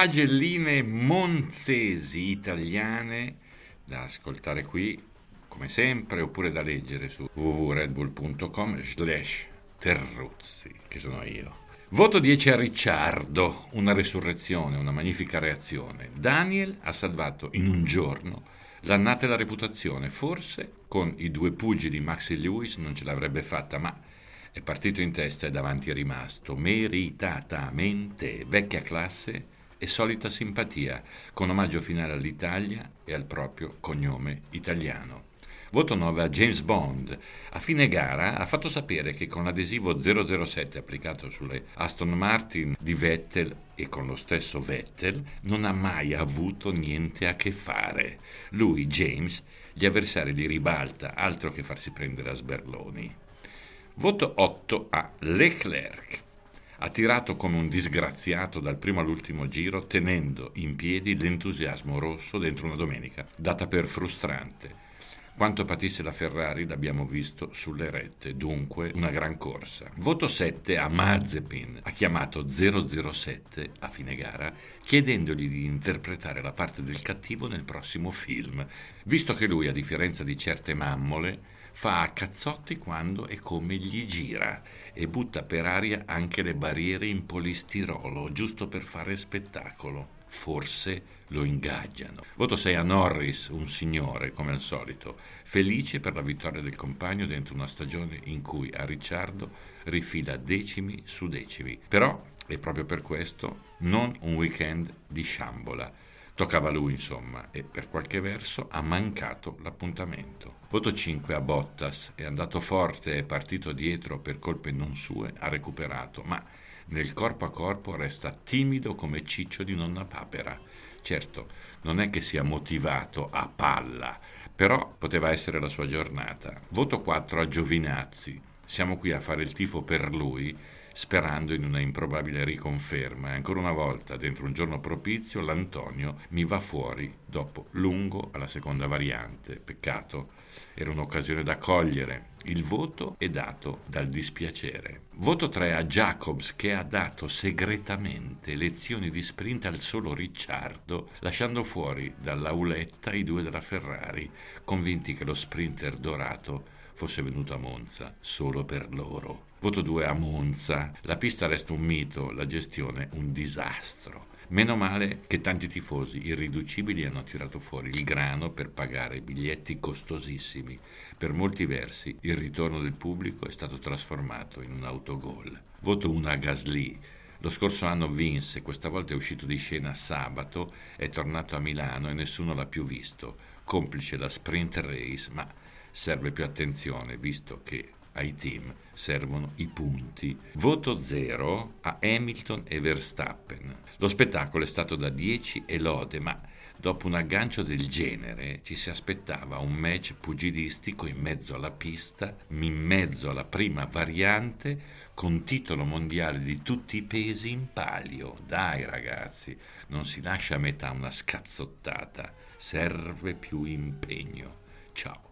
pagelline monzesi italiane da ascoltare qui come sempre oppure da leggere su www.redbull.com slash terruzzi che sono io Voto 10 a Ricciardo, una resurrezione, una magnifica reazione. Daniel ha salvato in un giorno l'annata e la reputazione. Forse con i due pugili Maxi Lewis non ce l'avrebbe fatta, ma è partito in testa e davanti è rimasto meritatamente vecchia classe e solita simpatia, con omaggio finale all'Italia e al proprio cognome italiano. Voto 9 a James Bond. A fine gara ha fatto sapere che con l'adesivo 007 applicato sulle Aston Martin di Vettel e con lo stesso Vettel non ha mai avuto niente a che fare. Lui, James, gli avversari di ribalta, altro che farsi prendere a sberloni. Voto 8 a Leclerc. Ha tirato come un disgraziato dal primo all'ultimo giro, tenendo in piedi l'entusiasmo rosso dentro una domenica, data per frustrante. Quanto patisse la Ferrari l'abbiamo visto sulle rette, dunque una gran corsa. Voto 7 a Mazepin, ha chiamato 007 a fine gara, chiedendogli di interpretare la parte del cattivo nel prossimo film, visto che lui, a differenza di certe mammole, fa a cazzotti quando e come gli gira e butta per aria anche le barriere in polistirolo, giusto per fare spettacolo forse lo ingaggiano. Voto 6 a Norris, un signore come al solito, felice per la vittoria del compagno dentro una stagione in cui a Ricciardo rifila decimi su decimi. Però, e proprio per questo, non un weekend di sciambola. Toccava a lui, insomma, e per qualche verso ha mancato l'appuntamento. Voto 5 a Bottas, è andato forte, è partito dietro per colpe non sue, ha recuperato, ma nel corpo a corpo resta timido come ciccio di nonna papera. Certo, non è che sia motivato a palla, però poteva essere la sua giornata. Voto 4 a Giovinazzi. Siamo qui a fare il tifo per lui, sperando in una improbabile riconferma. E ancora una volta, dentro un giorno propizio, l'Antonio mi va fuori dopo lungo alla seconda variante. Peccato, era un'occasione da cogliere. Il voto è dato dal dispiacere. Voto 3 a Jacobs che ha dato segretamente lezioni di sprint al solo Ricciardo, lasciando fuori dall'auletta i due della Ferrari, convinti che lo sprinter dorato fosse venuto a Monza solo per loro. Voto 2 a Monza. La pista resta un mito, la gestione un disastro. Meno male che tanti tifosi irriducibili hanno tirato fuori il grano per pagare biglietti costosissimi. Per molti versi il ritorno del pubblico è stato trasformato in un autogol. Voto 1 a Gasly. Lo scorso anno vinse, questa volta è uscito di scena sabato, è tornato a Milano e nessuno l'ha più visto, complice la sprint race, ma serve più attenzione visto che ai team servono i punti. Voto 0 a Hamilton e Verstappen. Lo spettacolo è stato da 10 e lode, ma dopo un aggancio del genere ci si aspettava un match pugilistico in mezzo alla pista, in mezzo alla prima variante, con titolo mondiale di tutti i pesi in palio. Dai ragazzi, non si lascia a metà una scazzottata, serve più impegno. Ciao.